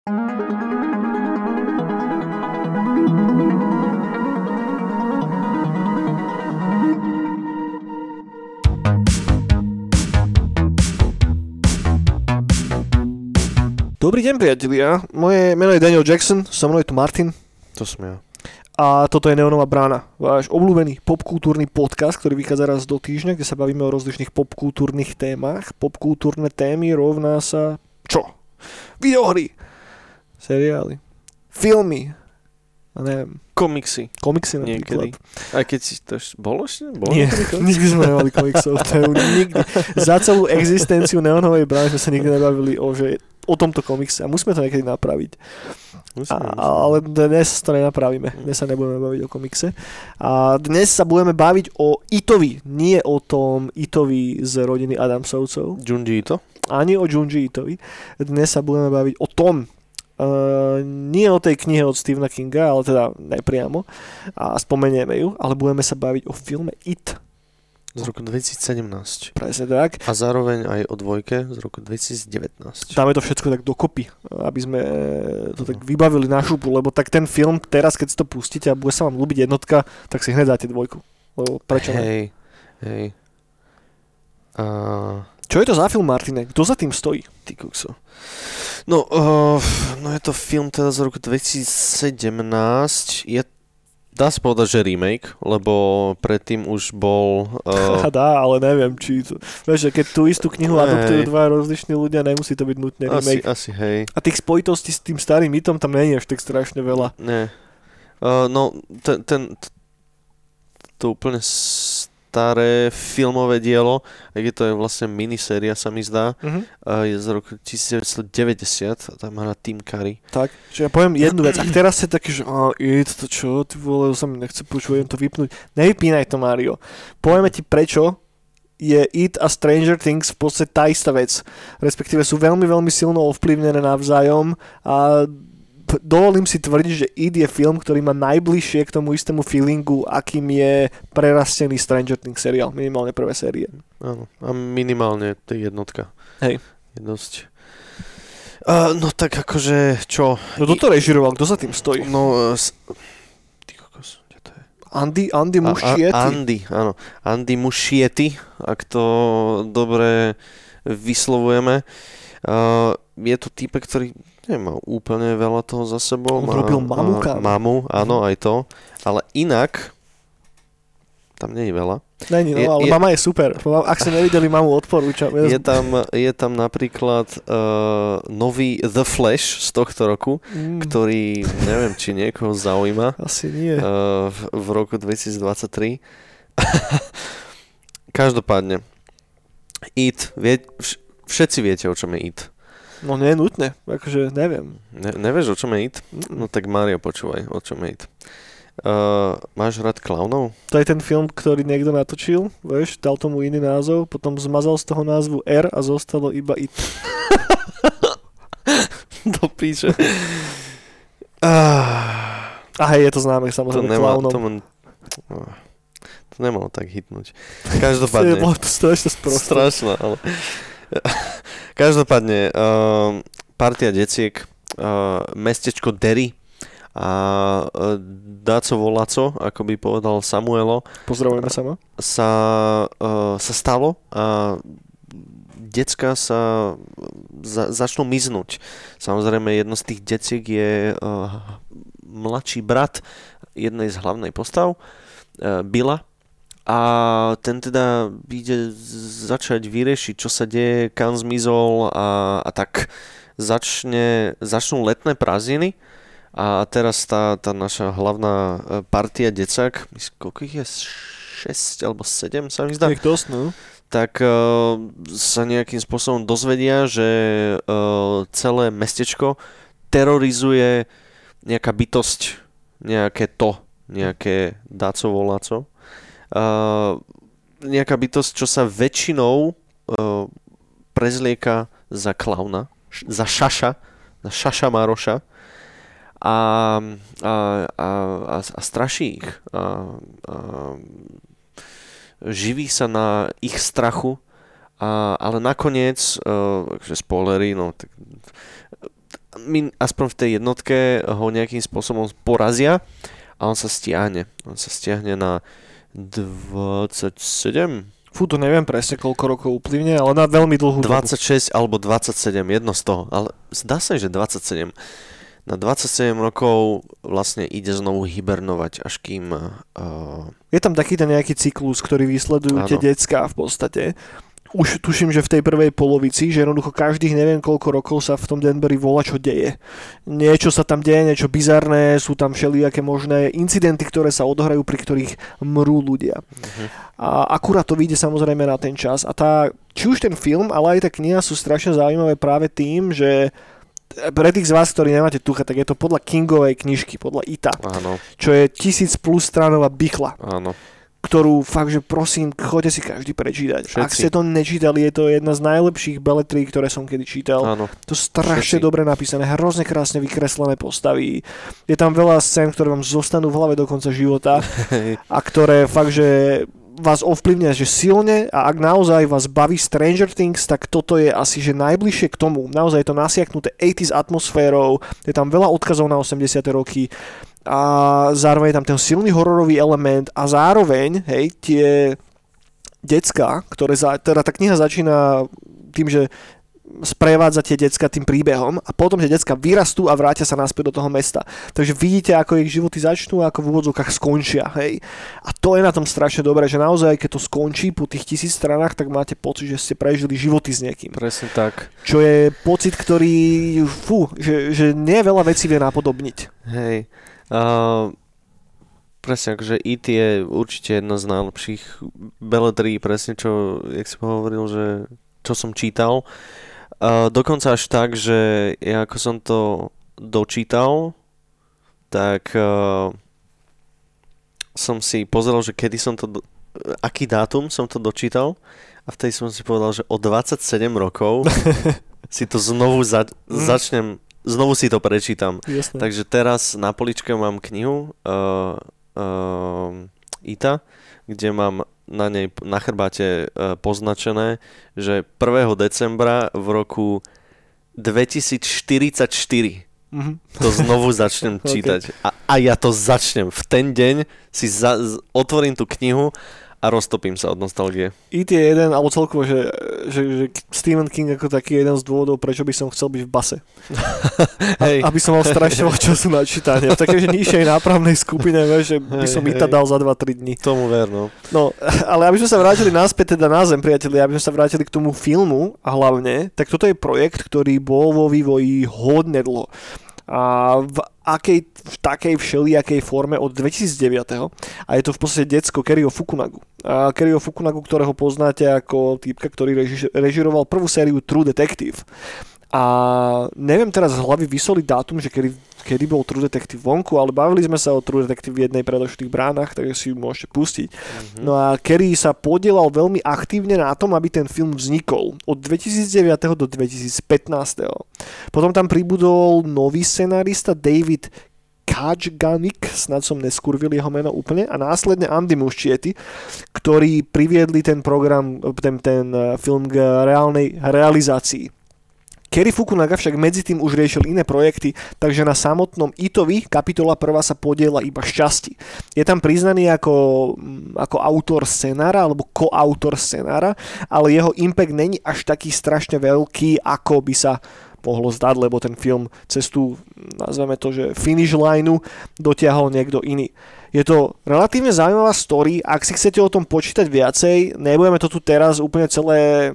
Dobrý deň, priatelia. Moje meno je Daniel Jackson, so mnou je tu Martin. To som ja. A toto je Neonová brána, váš obľúbený popkultúrny podcast, ktorý vychádza raz do týždňa, kde sa bavíme o rozličných popkultúrnych témach. Popkultúrne témy rovná sa čo? Videohry, seriály, filmy, a neviem, Komiksy. komiksy Niekedy. napríklad. Aj keď si to. Bolo? Bolo Nie, niekedy nikdy sme nemali komiksov, to je nikdy. Za celú existenciu Neonovej brány sme sa nikdy nebavili o, že o tomto komikse a musíme to niekedy napraviť. Musím, A, ale dnes to nenapravíme. Dnes sa nebudeme baviť o komikse. A dnes sa budeme baviť o Itovi. Nie o tom Itovi z rodiny Adamsovcov. Junji Ito? Ani o Junji Itovi. Dnes sa budeme baviť o tom. Uh, nie o tej knihe od Stephena Kinga, ale teda nepriamo. A spomenieme ju, ale budeme sa baviť o filme It. Z roku 2017. Presne tak. A zároveň aj o dvojke z roku 2019. Dáme to všetko tak dokopy, aby sme to tak vybavili na šupu, lebo tak ten film teraz, keď si to pustíte a bude sa vám ľúbiť jednotka, tak si hneď dáte dvojku. Lebo prečo ne? Hej, hej. A... Čo je to za film, Martine? Kto za tým stojí? Ty kukso. No, uh, no je to film teda z roku 2017. Je, dá sa povedať, že remake, lebo predtým už bol... Uh, Dá, ale neviem, či to... Vieš, keď tú istú knihu Hej. adoptujú dva rozliční ľudia, nemusí to byť nutne asi, remake. asi, hej. A tých spojitostí s tým starým mitom tam nie je až tak strašne veľa. Ne. Uh, no, ten, ten, to úplne staré filmové dielo, keď to je vlastne miniséria, sa mi zdá, Uh-huh. uh, je z roku 1990, a tam hrá Tim Curry. Tak, čiže ja poviem jednu vec. Ak teraz ste taký, že oh, it, to čo, ty vole, to sa mi nechce počuť, to vypnúť. Nevypínaj to, Mario. Povieme ti prečo je It a Stranger Things v podstate tá istá vec. Respektíve sú veľmi, veľmi silno ovplyvnené navzájom a dovolím si tvrdiť, že It je film, ktorý má najbližšie k tomu istému feelingu, akým je prerastený Stranger Things seriál, minimálne prvé série. Áno, a minimálne to je jednotka. Hej. Je dosť. Uh, no tak akože, čo? No toto režiroval, kto za tým stojí? No, uh, s... Ty kokos, kde to je? Andy, Andy A- a- Muschietti. Andy, áno. Andy Muschietti, ak to dobre vyslovujeme. Uh, je to typ, ktorý nemá úplne veľa toho za sebou. On má, robil Mamu, kámo. Mamu, áno, aj to. Ale inak, tam nie je veľa. Není, no, Je- ale je- mama je super. Ak ste nevideli, mamu odporúčam. Je tam, je tam napríklad uh, nový The Flash z tohto roku, Mm, ktorý neviem, či niekoho zaujíma Asi nie. uh, v, v roku 2023. Každopádne, It, vie, vš, všetci viete, o čom je It. No nie je nutné, akože neviem. Ne, nevieš, o čom je It? No tak Mario, počúvaj, o čom je It. Uh, máš rád klaunov? To je ten film, ktorý niekto natočil, vieš, dal tomu iný názov, potom zmazal z toho názvu R a zostalo iba IT. Do píče. Ah, A hej, je to známe to, samozrejme nemá, klaunom. to, m- ah, to nemalo tak hitnúť. Je, Každopádne. bolo to strašne sprosté. Strašná, ale... Každopádne, uh, partia deciek, uh, mestečko Derry a uh, Daco Volaco, ako by povedal Samuelo, Pozdravujeme sa ma. sa, uh, sa stalo a decka sa za, začnú miznúť. Samozrejme, jedno z tých deciek je uh, mladší brat jednej z hlavnej postav, uh, Billa. A ten teda ide začať vyriešiť, čo sa deje, kam zmizol a, a tak začne, začnú letné prázdniny a teraz tá, tá naša hlavná e, partia decák, koľko ich je? 6 alebo 7 sa mi zdá dosť, no. tak uh, sa nejakým spôsobom dozvedia, že uh, celé mestečko terorizuje nejaká bytosť, nejaké to, nejaké dáco voláco. Uh, nejaká bytosť, čo sa väčšinou uh, prezlieka za klauna, za šaša, za šaša Maroša a, a, a, a, a straší ich. A, a, živí sa na ich strachu, a, ale nakoniec, uh, akože spoilery, no, tak, my aspoň v tej jednotke ho nejakým spôsobom porazia a on sa stiahne. On sa stiahne na 27? Fú, to neviem presne, koľko rokov uplyvne, ale na veľmi dlhú 26 dobu. alebo 27, jedno z toho. Ale zdá sa, že 27. Na 27 rokov vlastne ide znovu hibernovať, až kým... Uh... Je tam taký ten nejaký cyklus, ktorý vysledujú tie decká v podstate už tuším, že v tej prvej polovici, že jednoducho každých neviem koľko rokov sa v tom Denveri volá, čo deje. Niečo sa tam deje, niečo bizarné, sú tam všelijaké možné incidenty, ktoré sa odohrajú, pri ktorých mrú ľudia. Uh-huh. A akurát to vyjde samozrejme na ten čas. A tá, či už ten film, ale aj tá kniha sú strašne zaujímavé práve tým, že pre tých z vás, ktorí nemáte tucha, tak je to podľa Kingovej knižky, podľa Ita, Áno. čo je tisíc plus stranová bychla. Áno ktorú fakt, že prosím, choďte si každý prečítať. Všetci. Ak ste to nečítali, je to jedna z najlepších beletrí, ktoré som kedy čítal. Áno. To strašne Všetci. dobre napísané, hrozne krásne vykreslené postavy. Je tam veľa scén, ktoré vám zostanú v hlave do konca života a ktoré fakt, že vás ovplyvňa, že silne a ak naozaj vás baví Stranger Things, tak toto je asi že najbližšie k tomu. Naozaj je to nasiaknuté 80s atmosférou, je tam veľa odkazov na 80. roky a zároveň je tam ten silný hororový element a zároveň, hej, tie decka, ktoré, za, teda tá kniha začína tým, že sprevádza tie decka tým príbehom a potom tie decka vyrastú a vrátia sa naspäť do toho mesta. Takže vidíte, ako ich životy začnú a ako v úvodzovkách skončia. Hej. A to je na tom strašne dobré, že naozaj, keď to skončí po tých tisíc stranách, tak máte pocit, že ste prežili životy s niekým. Presne tak. Čo je pocit, ktorý, fú, že, že nie veľa vecí vie napodobniť. Hej. Uh, presne, akože IT e je určite jedna z najlepších beletrí, presne čo, jak si hovoril, že čo som čítal. Uh, dokonca až tak, že ja ako som to dočítal, tak uh, som si pozrel, že kedy som to, do, aký dátum som to dočítal a vtedy som si povedal, že o 27 rokov si to znovu za, začnem znovu si to prečítam. Jasne. Takže teraz na poličke mám knihu uh, uh, Ita, kde mám na nej na chrbáte uh, poznačené, že 1. decembra v roku 2044 mm-hmm. to znovu začnem čítať. okay. a, a ja to začnem. V ten deň si za, otvorím tú knihu a roztopím sa od nostalgie. IT je jeden, alebo celkovo, že, že, že Stephen King ako taký jeden z dôvodov, prečo by som chcel byť v base. A, aby som mal strašne veľa času na čítanie. V takej nižšej nápravnej skupine, vieš, že by som hej, dal za 2-3 dní. Tomu ver, no. no. ale aby sme sa vrátili naspäť teda na zem, priatelia, aby sme sa vrátili k tomu filmu a hlavne, tak toto je projekt, ktorý bol vo vývoji hodne dlho a v, akej, v takej všelijakej forme od 2009. A je to v podstate decko Kerryho Fukunagu. A Kerryho Fukunagu, ktorého poznáte ako týpka, ktorý reži, režiroval prvú sériu True Detective. A neviem teraz z hlavy vysoliť dátum, že kedy, kedy bol True Detective vonku, ale bavili sme sa o True Detective v jednej predošlých bránach, takže si ju môžete pustiť. Mm-hmm. No a Kerry sa podielal veľmi aktívne na tom, aby ten film vznikol od 2009. do 2015. Potom tam pribudol nový scenárista David Kajganik, snad som neskurvil jeho meno úplne, a následne Andy Muschietti, ktorí priviedli ten program, ten, ten eh, film k reálnej realizácii. Kerry Fukunaga však medzi tým už riešil iné projekty, takže na samotnom Itovi kapitola prvá sa podiela iba šťastí. Je tam priznaný ako, mm, ako autor scenára alebo koautor scenára, ale jeho impact není až taký strašne veľký, ako by sa mohlo zdať, lebo ten film cez tú, nazveme to, že finish lineu dotiahol niekto iný. Je to relatívne zaujímavá story, ak si chcete o tom počítať viacej, nebudeme to tu teraz úplne celé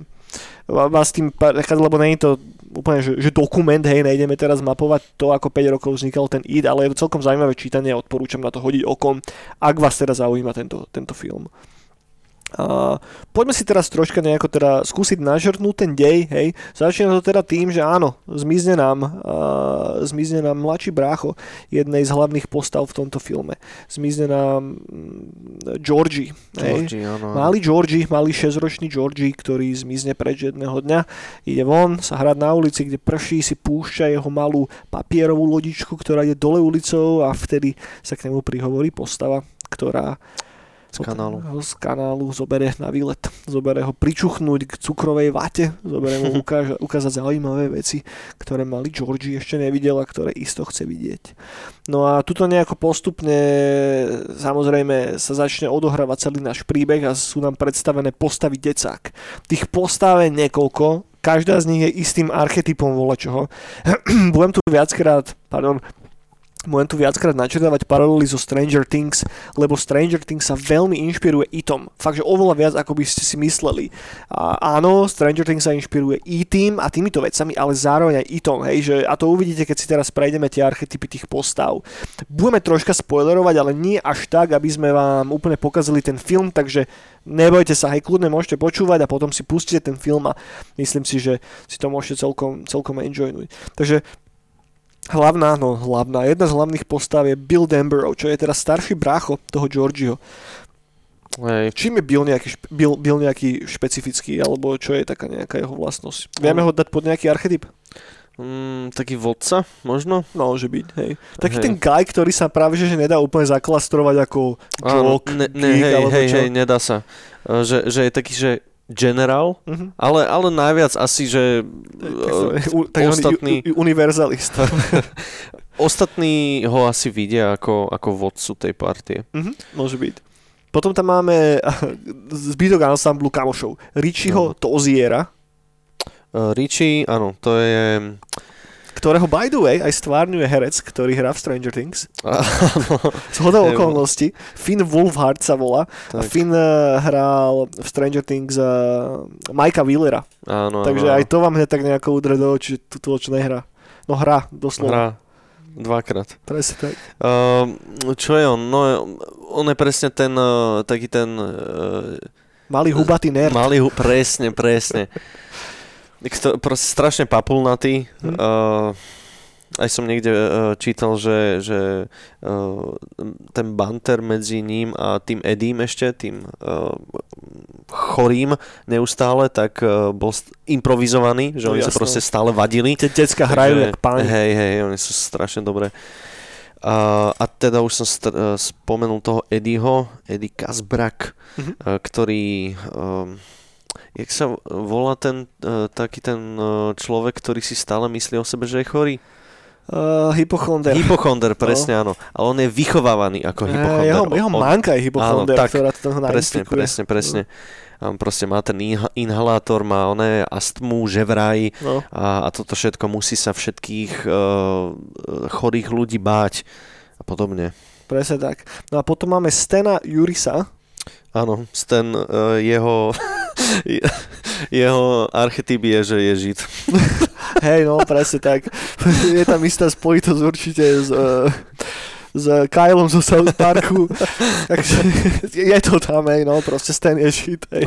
vás tým lebo není to úplne, že, že dokument, hej, nejdeme teraz mapovať to, ako 5 rokov vznikal ten id, ale je to celkom zaujímavé čítanie a odporúčam na to hodiť okom, ak vás teda zaujíma tento, tento film. Uh, poďme si teraz troška nejako teda skúsiť nažrtnúť ten dej, hej. Začne to teda tým, že áno, zmizne nám, uh, zmizne nám mladší brácho jednej z hlavných postav v tomto filme. Zmizne nám mm, Georgie, hej. Georgie áno. Malý Georgie, malý 6-ročný Georgie, ktorý zmizne preč jedného dňa. Ide von, sa hrať na ulici, kde prší, si púšťa jeho malú papierovú lodičku, ktorá je dole ulicou a vtedy sa k nemu prihovorí postava, ktorá z kanálu. Z kanálu zoberie na výlet. Zoberie ho pričuchnúť k cukrovej vate. Zoberie mu ukáž, ukázať zaujímavé veci, ktoré mali Georgie ešte nevidel a ktoré isto chce vidieť. No a tuto nejako postupne samozrejme sa začne odohrávať celý náš príbeh a sú nám predstavené postavy decák. Tých postav je niekoľko, každá z nich je istým archetypom volečoho. Budem tu viackrát, pardon, budem viackrát načrtávať paralely so Stranger Things, lebo Stranger Things sa veľmi inšpiruje itom. Fakt, že oveľa viac, ako by ste si mysleli. A áno, Stranger Things sa inšpiruje i tým a týmito vecami, ale zároveň aj itom, hej, že, a to uvidíte, keď si teraz prejdeme tie archetypy tých postav. Budeme troška spoilerovať, ale nie až tak, aby sme vám úplne pokazili ten film, takže nebojte sa, hej, kľudne môžete počúvať a potom si pustíte ten film a myslím si, že si to môžete celkom, celkom enjoynúť. Takže hlavná, no hlavná, jedna z hlavných postav je Bill Denborough, čo je teraz starší brácho toho Georgieho. Hej. Čím je Bill nejaký, špe- Bill, Bill nejaký špecifický, alebo čo je taká nejaká jeho vlastnosť? Vieme ho dať pod nejaký archetyp? Mm, taký vodca, možno? No, môže byť, hej. Taký Hej. ten guy, ktorý sa práve že že nedá úplne zaklastrovať ako joke, ne, ne, geek, hej, alebo hej, čo. hej, nedá sa. Že, že je taký, že generál, Mhm. ale, ale najviac asi, že e, tak ostatní- u- u- univerzalista. ostatní ho asi vidia ako, ako vodcu tej partie. Mhm, môže byť. Potom tam máme zbytok ansamblu kamošov. Richieho No. Toziera, Uh, Richie, áno, to je... ktorého by the way aj stvárňuje herec, ktorý hrá v Stranger Things. Z hodou okolností. Finn Wolfhard sa volá. A tak, Finn eh, hral v Stranger Things uh, Mikea Wheelera. áno, Takže áno, aj to vám hneď tak nejako udre do očí, tu čo nehrá. No hrá, doslova. Hra dvakrát. Presne tak. Uh, čo je on? No, on je presne ten, uh, taký ten... Uh, Malý hubatý nerd. malý, hu- presne, presne. Proste strašne papulnatý. Hm. Uh, aj som niekde uh, čítal, že, že uh, ten banter medzi ním a tým Eddiem ešte, tým uh, chorým neustále, tak uh, bol st- improvizovaný, že No oni sa jasné. proste stále vadili. Tie decka hrajú jak páni. Hej, hej, oni sú strašne dobré. A, a teda už som st- uh, spomenul toho Eddieho, Eddie Kazbrak, Mhm. uh, ktorý... Um, jak sa volá ten uh, taký ten uh, človek, ktorý si stále myslí o sebe, že je chorý? Uh, hypochonder. Hypochonder, presne áno. Ale on je vychovávaný ako hypochonder. jeho, jeho manka je hypochonder, Áno, tak, ktorá to ho Presne, presne, presne. A on proste má ten inha- inhalátor, má oné astmu, ževraj No. a, a toto všetko musí sa všetkých uh, chorých ľudí báť a podobne. Presne tak. No a potom máme Stena Jurisa. Áno, ten uh, jeho, jeho archetyp je, že je žid. Hej, no, presne tak. je tam istá spojitosť určite s, uh, s Kylom zo South Parku. Takže je to tam, hej, no, proste Stan je shit, hej.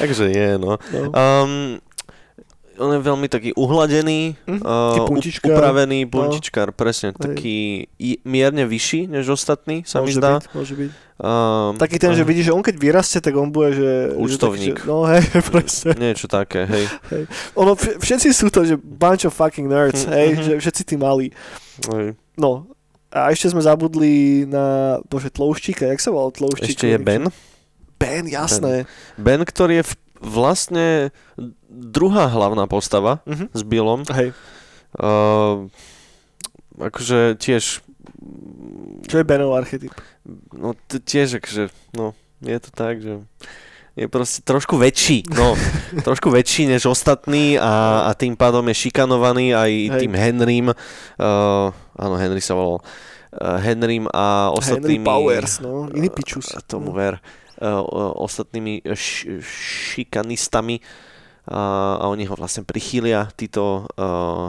Takže je, no. No. Um, on je veľmi taký uhladený, Mhm, uh, puntičkár, upravený no. puntičkár, presne. Hej. Taký i- mierne vyšší než ostatní, sa mi môže zdá. byť, môže byť. Um, Taký ten, že vidíš, že on keď vyrastie, tak on bude, že... Že, Účtovník. že, no hej, presne. Niečo také, hej. Ono, vš- všetci sú to, že bunch of fucking nerds, Mhm, hej, mhm. že všetci tí malí. hej. No, a ešte sme zabudli na, bože, Tlouštíka, jak sa volal Tlouštík? Ešte je Ben. Ben, jasné. Ben, ktorý je v, vlastne druhá hlavná postava Mhm. s Billom. Hej, Uh, akože tiež čo je Benov archetyp? No t- tiež, akože, no, je to tak, že je proste trošku väčší, no, trošku väčší než ostatní a, a tým pádom je šikanovaný aj Hej. tým Henrym, uh, áno, Henry sa volal, uh, Henrym a Henry ostatnými... Powers, no, iný pičus. uh, Tomu ver. Uh, ostatnými š- šikanistami a oni ho vlastne prichýlia, títo uh,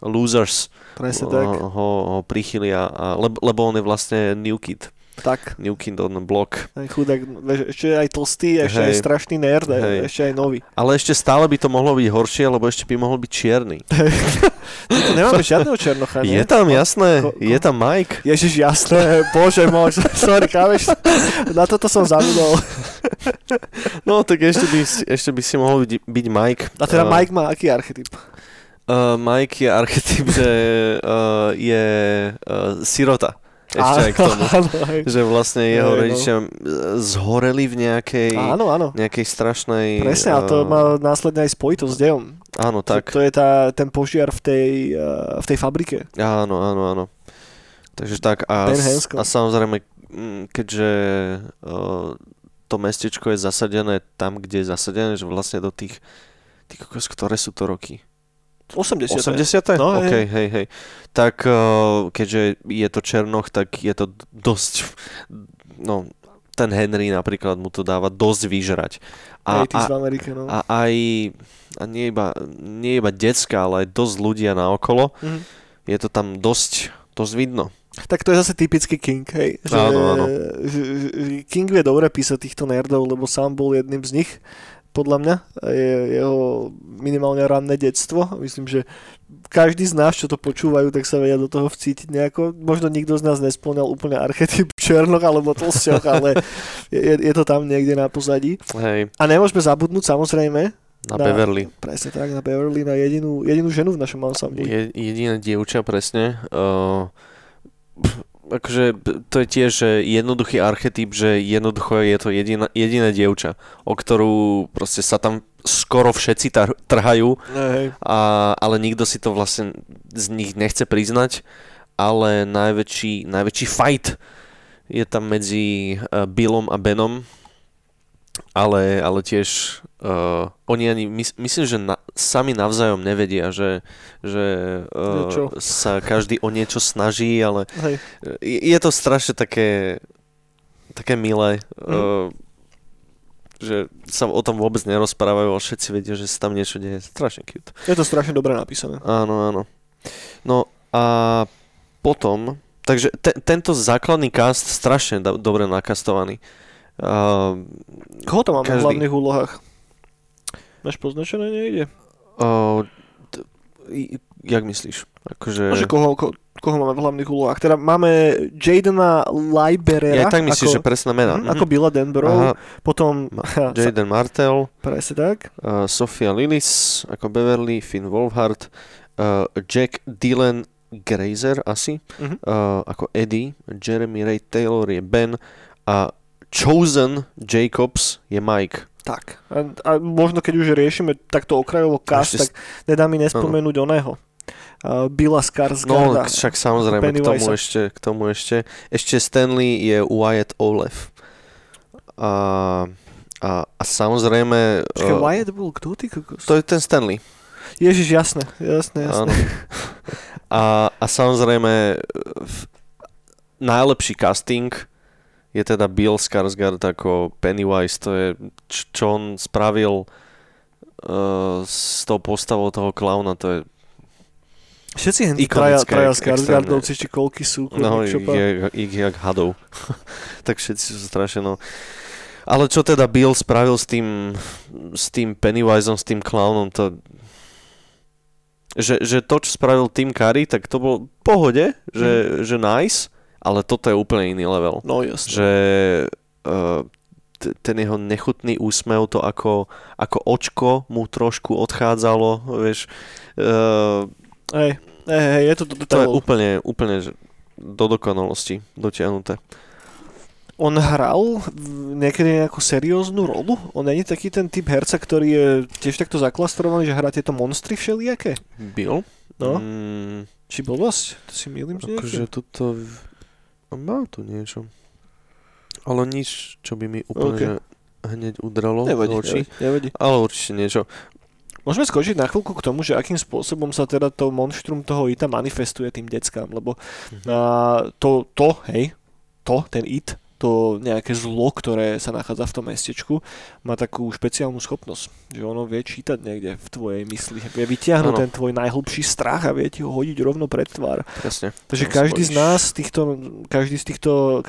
losers Presne tak. ho, ho, ho prichylia, a, lebo, lebo on je vlastne new kid. Tak, New Kid on Block. ten chudák, ešte aj tlstý, ešte Hej. aj strašný nerd, Hej. ešte aj nový. Ale ešte stále by to mohlo byť horšie, lebo ešte by mohol byť čierny. Nemáme žiadneho černocha, nie? Je tam, jasné, Ko- ko- je tam Mike. Ježiš, jasné, bože môj, sorry, kámeš, na toto som zabudol. No tak ešte by, ešte by si mohol byť, byť Mike. A teda Uh, Mike má aký archetyp? Uh, Mike je archetyp, že uh, je uh, sirota. Ešte aj k tomu. Áno. Že vlastne jeho no. rodičia e, zhoreli v nejakej, áno, áno. nejakej strašnej... Presne, a to eh, má následne aj spojitosť s dejom. Áno, Tak. To, to je tá, ten požiar v tej, uh, v tej fabrike. Áno, áno, áno. Takže tak a, a samozrejme, keďže uh, to mestečko je zasadené tam, kde je zasadené, že vlastne do tých, tých ktoré sú to roky? 80. 80. No, OK, hej. hej, hej. Tak uh, keďže je to Černoch, tak je to dosť, no, ten Henry napríklad mu to dáva dosť vyžrať. A, A, Hej, ty a, v Amerike, no. a aj, a nie iba, nie iba decka, ale aj dosť ľudia naokolo, Mhm. je to tam dosť, dosť vidno. Tak to je zase typický King, hej. Že, Áno, áno. Že, že King vie dobre písať týchto nerdov, lebo sám bol jedným z nich, podľa mňa. Je, jeho minimálne ranné detstvo. Myslím, že každý z nás, čo to počúvajú, tak sa vedia do toho vcítiť nejako. Možno nikto z nás nesplňal úplne archetyp černoch alebo tlsťoch, ale je, je to tam niekde na pozadí. Hej, A nemôžeme zabudnúť samozrejme, na, Na- Beverly. presne tak, na Beverly, na jedinú, jedinú ženu v našom ensemble. Je, jediná dievča, presne. Uh, akože to je tiež jednoduchý archetyp, že jednoducho je to jediná, jediná dievča, o ktorú proste sa tam skoro všetci tar- trhajú, a, ale nikto si to vlastne z nich nechce priznať, ale najväčší, najväčší fight je tam medzi uh, Billom a Benom, ale, ale tiež uh, oni ani, mys- myslím, že na, sami navzájom nevedia, že, že uh, sa každý o niečo snaží, ale Hej. je, je to strašne také, také milé, Mhm. uh, že sa o tom vôbec nerozprávajú, ale všetci vedia, že sa tam niečo deje. Strašne cute. Je to strašne dobre napísané. Áno, áno. No a potom, takže te, tento základný cast strašne do, dobre nakastovaný. Uh, Koho to máme v Každý. hlavných úlohách? Máš poznačené niekde? uh, t- jak myslíš? Akože... No, že koho, ko, koho máme v hlavných úlohách? Teda máme Jadena Liberera. ja tak myslíš, ako, že presné mená. Mhm, ako Billa Denborough, Aha, potom Ma- Jaden Martell, presne tak. uh, Sofia Lillis ako Beverly, Finn Wolfhard, uh, Jack Dylan Grazer asi, Mhm. uh, ako Eddie, Jeremy Ray Taylor je Ben a Chosen Jacobs je Mike. Tak. A, a možno keď už riešime takto okrajovo cast, Ešte tak nedá mi nespomenúť oného. Uh, Billa No, Skarsgarda. však samozrejme, k tomu ešte, k tomu ešte. Ešte Stanley je Wyatt Olef. A, a, a samozrejme... Počkaj, uh, Wyatt bol kto ty kokos? to je ten Stanley. Ježiš, jasné, jasné, jasné. Áno. A, a samozrejme uh, najlepší casting je teda Bill Skarsgård ako Pennywise. To je, čo on spravil uh, s tou postavou toho klauna, to je Všetci hen traja, traja. Skarsgardovci, či koľky sú, No, ich, šopa. je, ich jak hadov. tak všetci sú strašne, no. Ale čo teda Bill spravil s tým, s tým Pennywiseom, s tým clownom, to... Že, že to, čo spravil Tim Curry, tak to bolo v pohode, že, že nice, ale toto je úplne iný level. No jasne. Že uh, t- ten jeho nechutný úsmev, to ako, ako očko mu trošku odchádzalo, vieš, uh, Hej, hej, hej, je to do to je úplne, úplne že do dokonalosti dotiahnuté. On hral niekedy nejakú serióznu rolu? On není taký ten typ herca, ktorý je tiež takto zaklastrovaný, že hrá tieto monstry všelijaké? Bill? No. Mm, Či blbosť? To si milím s akože tuto... v- Má tu niečo. Ale nič, čo by mi úplne OK. že hneď udralo Nevadí, do očí. nevadí, nevadí. Ale určite niečo. Môžeme skočiť na chvíľku k tomu, že akým spôsobom sa teda to monštrum toho Ita manifestuje tým deckám, lebo Mhm. a, to, to, hej, to, ten It, to nejaké zlo, ktoré sa nachádza v tom mestečku, má takú špeciálnu schopnosť, že ono vie čítať niekde v tvojej mysli, vie vytiahnuť ten tvoj najhlbší strach a vie ti ho hodiť rovno pred tvár. Presne. Takže každý z nás, týchto, každý z týchto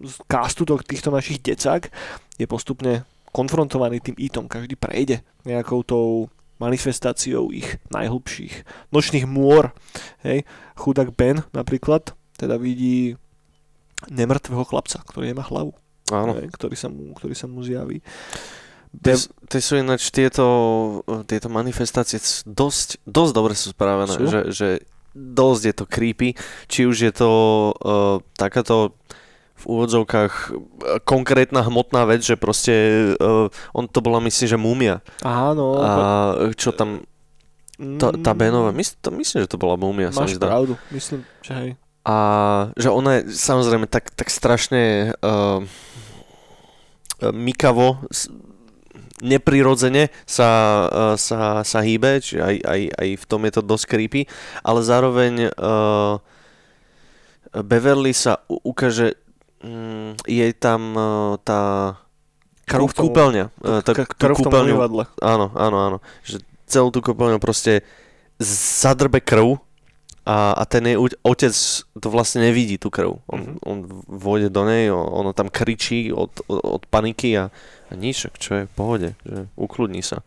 z castu to- týchto našich decák je postupne konfrontovaný tým itom. Každý prejde nejakou tou manifestáciou ich najhlbších nočných môr. Hej. Chudák Ben napríklad teda vidí nemrtvého chlapca, ktorý nemá hlavu, Áno. hej, ktorý, sa mu, ktorý sa mu zjaví. To, to sú ináč tieto, tieto manifestácie dosť, dosť dobre sú spravené, Sú? že, že dosť je to creepy, či už je to uh, takáto v úvodzovkách uh, konkrétna hmotná vec, že proste uh, on to bola myslím, že múmia. Áno. A čo tam, tá, tá Benová, mysl, to, myslím, že to bola múmia. sa mi Máš zdá. pravdu, myslím, že hej. A že ona je samozrejme tak, tak strašne uh, mikavo, s- neprirodzene sa, uh, sa, sa hýbe, čiže aj, aj, aj v tom je to dosť creepy, ale zároveň uh, Beverly sa u- ukáže, mm, je tam uh, tá Krv kúpeľňa. tá- krv v tom kúpeľňu-. Áno, áno, áno. Že celú tú kúpeľňu proste zadrbe krv a, a ten jej otec to vlastne nevidí, tú krv. On, Mhm. on vôjde do nej, ono tam kričí od, od, od paniky a, a nič, čo je v pohode, že ukludní sa.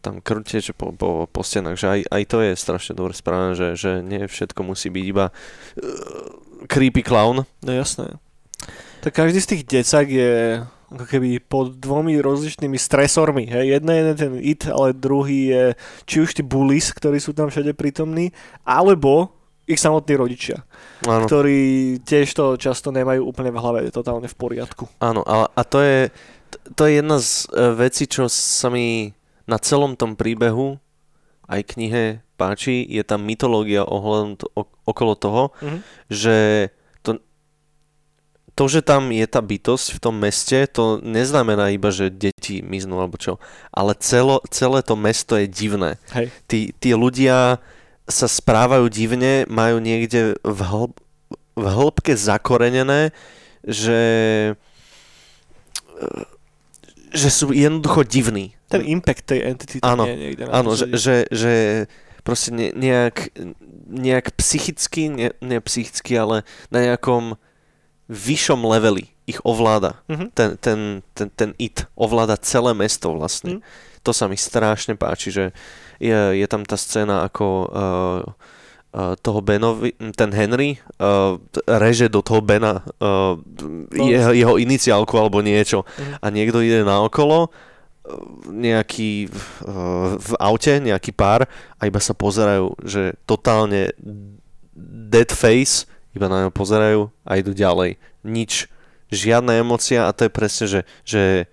Tam krv tieče po, po, po stenách, že aj, aj to je strašne dobre spravené, že, že nie všetko musí byť iba uh, creepy clown. No jasné. Tak každý z tých decák je ako keby pod dvomi rozličnými stresormi. Hej. Jedna je ten it, ale druhý je či už tí bullies, ktorí sú tam všade prítomní, alebo ich samotní rodičia, Áno. ktorí tiež to často nemajú úplne v hlave, je totálne v poriadku. Áno, a, a to je to je jedna z e, vecí, čo sa mi na celom tom príbehu aj knihe páči, je tá mytológia ohľadom to, okolo toho, Mhm. že to, že tam je tá bytosť v tom meste, to neznamená iba, že deti miznú alebo čo, ale celo, celé to mesto je divné. Hej. Tí, tí ľudia sa správajú divne, majú niekde v, hlb, v hĺbke zakorenené, že že sú jednoducho divní. Ten impact tej entity tam Áno, je niekde. Áno, že, že, že proste ne, nejak, nejak psychicky, nie, nie psychicky, ale na nejakom vyššom leveli ich ovláda. Mhm. Ten, ten, ten, ten it ovláda celé mesto vlastne. Mhm. To sa mi strašne páči, že je, je tam tá scéna ako uh, uh, toho Benovi, ten Henry uh, reže do toho Bena uh, jeho, jeho iniciálku alebo niečo Mhm. a niekto ide naokolo nejaký uh, v aute, nejaký pár a iba sa pozerajú, že totálne dead face, iba na ňo pozerajú a idú ďalej. Nič, žiadna emocia a to je presne, že, že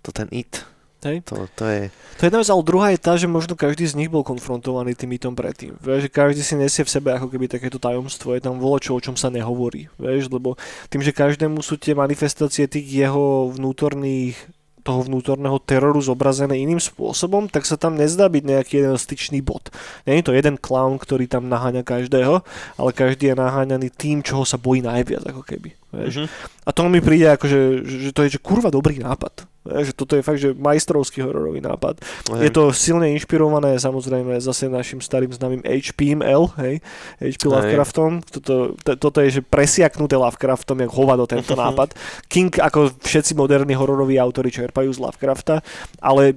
to ten it, Hej. to, to je... To je jedna vec, ale druhá je tá, že možno každý z nich bol konfrontovaný tým mytom predtým. Vieš, že každý si nesie v sebe ako keby takéto tajomstvo, je tam volačo, o čom sa nehovorí. Vieš, lebo tým, že každému sú tie manifestácie tých jeho vnútorných toho vnútorného teroru zobrazené iným spôsobom, tak sa tam nezdá byť nejaký jeden styčný bod. Nie je to jeden clown, ktorý tam naháňa každého, ale každý je naháňaný tým, čoho sa bojí najviac, ako keby. Vieš. Mhm. A to mi príde ako, že, že to je že kurva dobrý nápad. Že toto je fakt, že majstrovský hororový nápad. Je to silne inšpirované samozrejme zase našim starým známym HPML, hej, HP Hej. Lovecraftom. Toto, t- toto je že presiaknuté Lovecraftom, jak hovado tento nápad. King, ako všetci moderní hororoví autory čerpajú z Lovecrafta, ale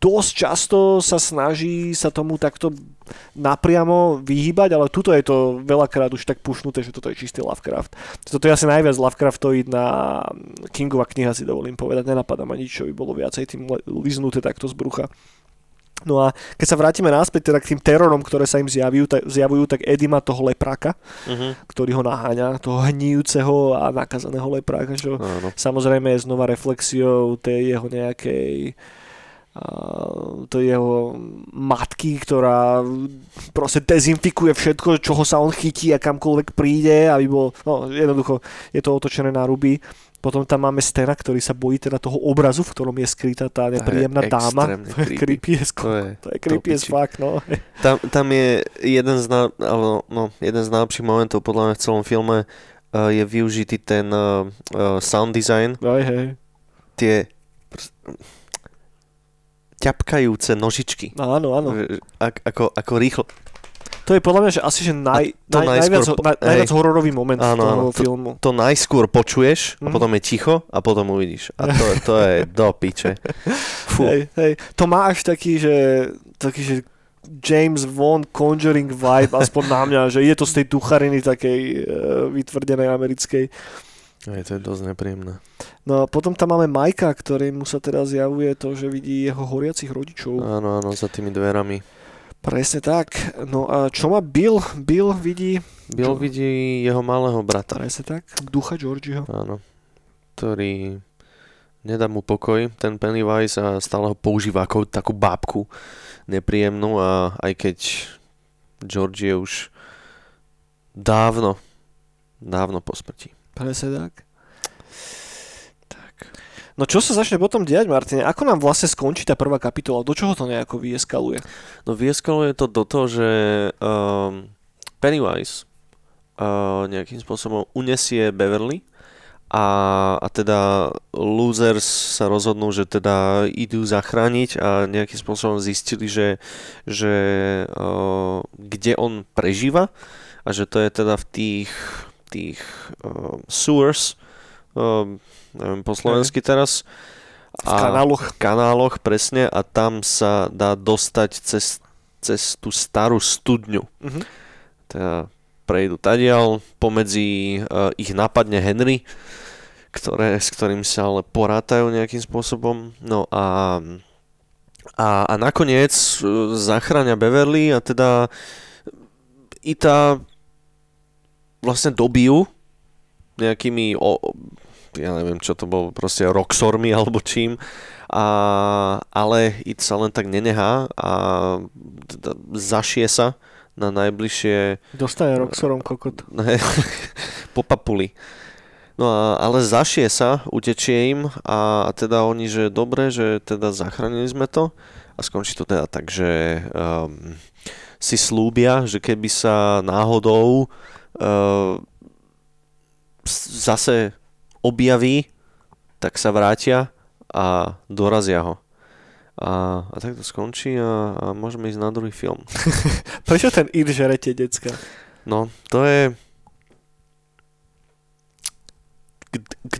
dosť často sa snaží sa tomu takto napriamo vyhýbať, ale tuto je to veľakrát už tak pušnuté, že toto je čistý Lovecraft. Toto je asi najviac Lovecraftoid na Kingova kniha si dovolím povedať, nenapadá ma nič, čo by bolo viacej tým liznuté takto z brucha. No a keď sa vrátime naspäť teda k tým terorom, ktoré sa im zjavujú, tak, zjavujú, tak Eddie má toho lepráka, Mhm. ktorý ho naháňa, toho hníjúceho a nakazaného lepráka, čo Áno. samozrejme je znova reflexiou tej jeho nejakej a to jeho matky, ktorá proste dezinfikuje všetko, čoho sa on chytí a kamkoľvek príde, aby bol, no jednoducho je to otočené na ruby. Potom tam máme Stena, ktorý sa bojí teda toho obrazu, v ktorom je skrytá tá nepríjemná dáma. To je creepy. as, To je, to je creepy as fuck, no. Tam, tam je jeden z, na, ale, no, jeden z najlepších momentov podľa mňa v celom filme uh, je využitý ten uh, uh, sound design, Hej, hej. tie pr- ťapkajúce nožičky. Áno, áno. Že- Ak, ako, ako rýchlo. To je podľa mňa, že asi že naj, to naj, najviac, po- naj, najviac hororový moment Áno, toho áno, to- filmu. To najskôr počuješ a Mhm. potom je ticho a potom uvidíš. A to, to je do piče. Fú. Hej, hej. To má až taký, že, taký, že James Wan Conjuring vibe, aspoň na mňa, že je to z tej duchariny takej uh, vytvrdenej americkej. Aj, to je dosť nepríjemné. No a potom tam máme Majka, ktorému sa teraz zjavuje to, že vidí jeho horiacich rodičov. Áno, áno, za tými dverami. Presne tak. No a čo má Bill? Bill vidí... Bill Čo? vidí jeho malého brata. Presne tak. Ducha Georgieho. Áno. Ktorý nedá mu pokoj, ten Pennywise a stále ho používa ako takú bábku nepríjemnú a aj keď George je už dávno, dávno po smrti. Presne tak. Tak. No čo sa začne potom diať, Martine? Ako nám vlastne skončí tá prvá kapitola? Do čoho to nejako vyeskaluje? No vyeskaluje to do toho, že um, Pennywise uh, nejakým spôsobom unesie Beverly a, a teda losers sa rozhodnú, že teda idú zachrániť a nejakým spôsobom zistili, že, že uh, kde on prežíva a že to je teda v tých, tých uh, sewers, uh, neviem po slovensky teraz, V kanáloch. kanáloch, presne, a tam sa dá dostať cez, cez tú starú studňu. Mhm. Teda prejdú tadiaľ, pomedzi uh, ich napadne Henry, ktoré, s ktorým sa ale porátajú nejakým spôsobom. No a, a, a nakoniec zachráňa Beverly a teda Ita vlastne dobijú nejakými o, ja neviem čo to bolo, proste roxormi alebo čím a, ale It sa len tak nenehá a teda zašie sa na najbližšie Dostane Roxorom kokot. Ne, po papuli. No a, ale zašie sa, utečie im a, a teda oni, že dobre, že teda zachránili sme to a skončí to teda tak, že um, si slúbia, že keby sa náhodou zase objaví, tak sa vrátia a dorazia ho. A, a tak to skončí a, a môžeme ísť na druhý film. Prečo ten It žere tie decka? No, to je...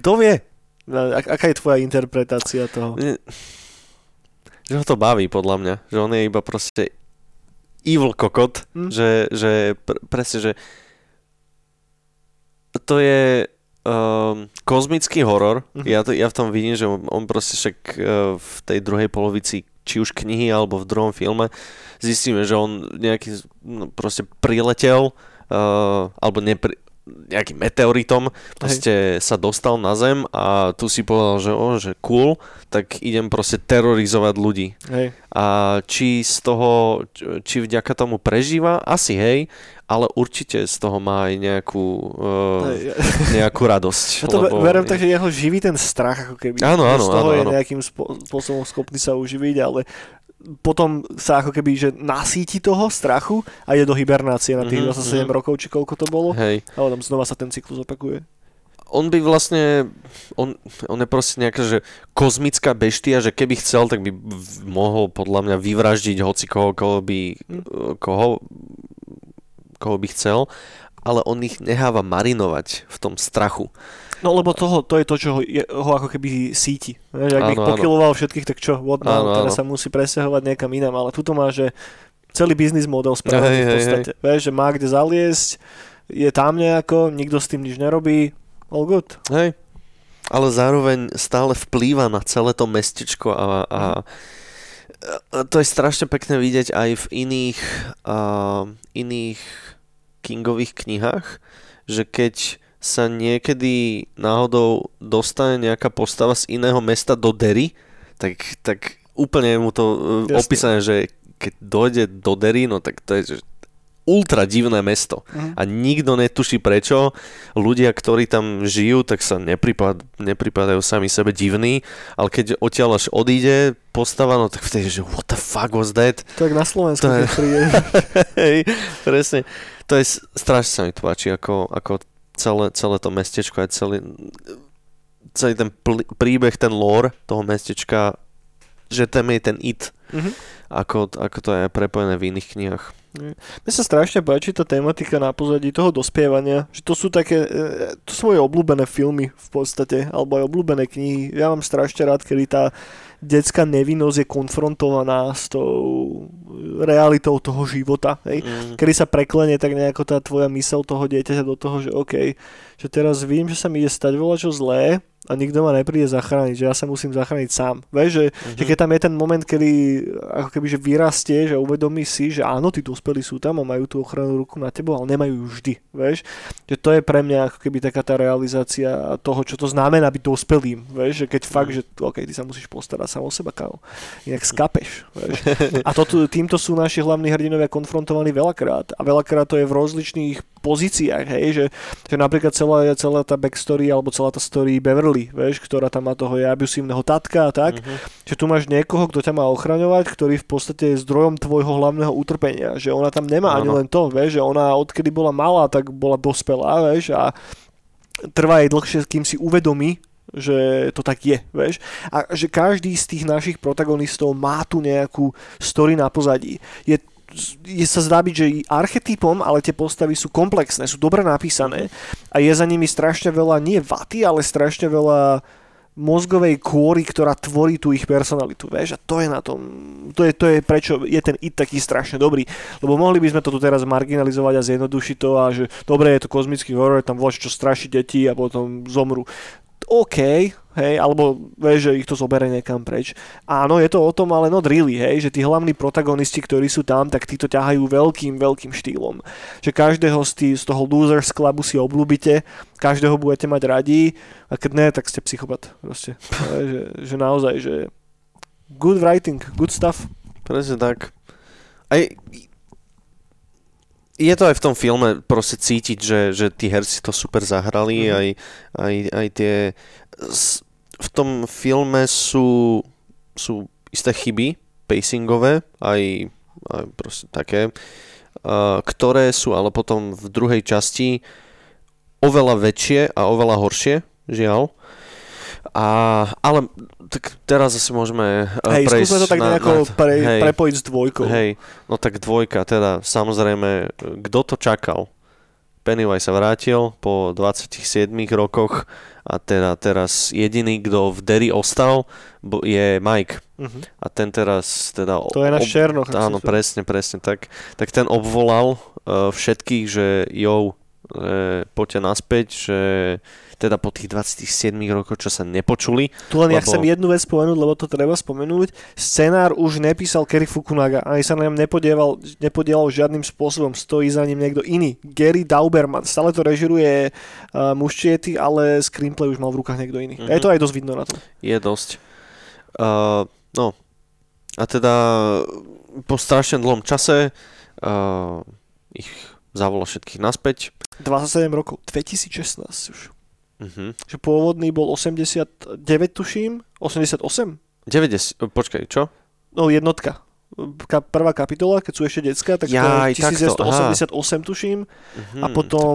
Kto vie? No, ak- Aká je tvoja interpretácia toho? Že ho to baví, podľa mňa. Že on je iba proste evil kokot. Hm. Že, že pr- presne, že to je um, kozmický horor. Mhm. Ja, to, ja v tom vidím, že on, on proste však uh, v tej druhej polovici či už knihy alebo v druhom filme zistíme, že on nejaký no, proste priletel uh, alebo nepri, nejakým meteoritom proste sa dostal na zem a tu si povedal, že o, že cool, tak idem proste terorizovať ľudí. Hej. A či z toho, či vďaka tomu prežíva, asi hej, ale určite z toho má aj nejakú, uh, Hej. nejakú radosť. Ja to lebo... berem tak, že jeho živí ten strach, ako keby. Áno, áno, Z toho áno, je áno. nejakým spôsobom schopný sa uživiť, ale potom sa ako keby, že nasíti toho strachu a ide do hibernácie na tých Mhm, 27 mhm. rokov, či koľko to bolo. Hej. A potom znova sa ten cyklus opakuje. On by vlastne, on, on je proste nejaká, že kozmická beštia, že keby chcel, tak by mohol podľa mňa vyvraždiť hoci koho, koho by, Hm. koho, koho by chcel, ale on ich necháva marinovať v tom strachu. No lebo toho, to je to, čo ho, je, ho ako keby síti. Vieš, ak by ich áno. pokiloval všetkých, tak čo, what now, Áno, teraz áno. sa musí presťahovať niekam inám, ale tuto má, že celý biznis model spravený Hej, v hej, podstate. Vieš, že má kde zaliesť, je tam nejako, nikto s tým nič nerobí, all good. Hej. Ale zároveň stále vplýva na celé to mestečko a, a, a to je strašne pekné vidieť aj v iných, a, iných Kingových knihách, že keď sa niekedy náhodou dostane nejaká postava z iného mesta do Derry, tak, tak úplne je mu to Jasne. Jasne. opísané, že keď dojde do Derry, no tak to je že ultra divné mesto Mhm. a nikto netuší prečo. Ľudia, ktorí tam žijú, tak sa nepripad, nepripadajú sami sebe divní, ale keď odtiaľ až odíde postava, no tak vtedy, že what the fuck was that? Tak na Slovensku, To je- príde. Hej, presne. To je strašne sa mi to páči, ako, ako celé, celé to mestečko, aj celý, celý ten pl- príbeh, ten lore toho mestečka, že tam je ten it, Mhm. ako, ako to je prepojené v iných knihách. Mne sa strašne páči tá tematika na pozadí toho dospievania, že to sú také, e, to sú moje obľúbené filmy v podstate, alebo aj obľúbené knihy. Ja mám strašne rád, kedy tá detská nevinnosť je konfrontovaná s tou realitou toho života, hej? Mm. kedy sa preklenie tak nejako tá tvoja mysel toho dieťaťa do toho, že OK, že teraz vím, že sa mi ide stať čo zlé, a nikto ma nepríde zachrániť, že ja sa musím zachrániť sám. Vieš, že, mm-hmm. že keď tam je ten moment, kedy ako keby, že vyrastie, že uvedomí si, že áno, tí dospelí sú tam a majú tú ochrannú ruku na tebo, ale nemajú ju vždy. Vieš, že to je pre mňa ako keby taká tá realizácia toho, čo to znamená byť dospelým. Vieš, že keď fakt, že OK, ty sa musíš postarať sám o seba, kámo. Inak skapeš. Vieš. A to, týmto sú naši hlavní hrdinovia konfrontovaní veľakrát. A veľakrát to je v rozličných pozíciách, hej, že, že napríklad celá, celá tá backstory alebo celá tá story Beverly, vieš, ktorá tam má toho abusívneho tatka a tak, uh-huh. že tu máš niekoho, kto ťa má ochraňovať, ktorý v podstate je zdrojom tvojho hlavného utrpenia, že ona tam nemá ano. ani len to, vieš, že ona odkedy bola malá, tak bola dospelá, vieš, a trvá jej dlhšie, kým si uvedomí, že to tak je, vieš. A že každý z tých našich protagonistov má tu nejakú story na pozadí. Je je sa zdá byť, že i archetypom, ale tie postavy sú komplexné, sú dobre napísané a je za nimi strašne veľa, nie vaty, ale strašne veľa mozgovej kôry, ktorá tvorí tú ich personalitu, vieš, a to je na tom, to je, to je prečo je ten IT taký strašne dobrý, lebo mohli by sme to tu teraz marginalizovať a zjednodušiť to a že dobre, je to kozmický horor, tam voľa čo straší deti a potom zomru. OK, hej, alebo vieš, že ich to zoberie niekam preč. Áno, je to o tom, ale not really, hej, že tí hlavní protagonisti, ktorí sú tam, tak tí ťahajú veľkým, veľkým štýlom. Že každého z, tý, z toho Losers Clubu si obľúbite, každého budete mať radí a keď ne, tak ste psychopat. Proste. hej, že, že naozaj, že good writing, good stuff. Presne tak. Aj je to aj v tom filme proste cítiť, že, že tí herci to super zahrali, mm-hmm. aj, aj, aj tie... V tom filme sú, sú isté chyby pacingové, aj, aj proste také, ktoré sú ale potom v druhej časti oveľa väčšie a oveľa horšie, žiaľ. A, ale tak teraz asi môžeme uh, hej, prejsť to tak na, nejako na, pre, hej, prepojiť s dvojkou. Hej, no tak dvojka, teda samozrejme, kto to čakal? Pennywise sa vrátil po 27 rokoch a teda teraz jediný, kto v Derry ostal, je Mike. Uh-huh. A ten teraz teda... To je náš ob... Černoch. Áno, presne, presne tak. Tak ten obvolal uh, všetkých, že jo, uh, poďte naspäť, že teda po tých 27 rokoch, čo sa nepočuli. Tu len lebo... ja chcem jednu vec spomenúť, lebo to treba spomenúť. Scenár už nepísal Kerry Fukunaga, ani sa na ňom nepodielal, nepodielal žiadnym spôsobom, stojí za ním niekto iný. Gary Dauberman, stále to režiruje uh, Muščiety, ale screenplay už mal v rukách niekto iný. Mm-hmm. Je to aj dosť vidno na tom. Je dosť. Uh, no, a teda po strašne dlhom čase uh, ich zavolal všetkých naspäť. 27 rokov, 2016 už. Uh-huh. Že pôvodný bol 89, tuším, 88? 90, počkaj, čo? No jednotka. Ka- prvá kapitola, keď sú ešte detská, tak ja, to je 1988 tuším. Uh-huh, a potom,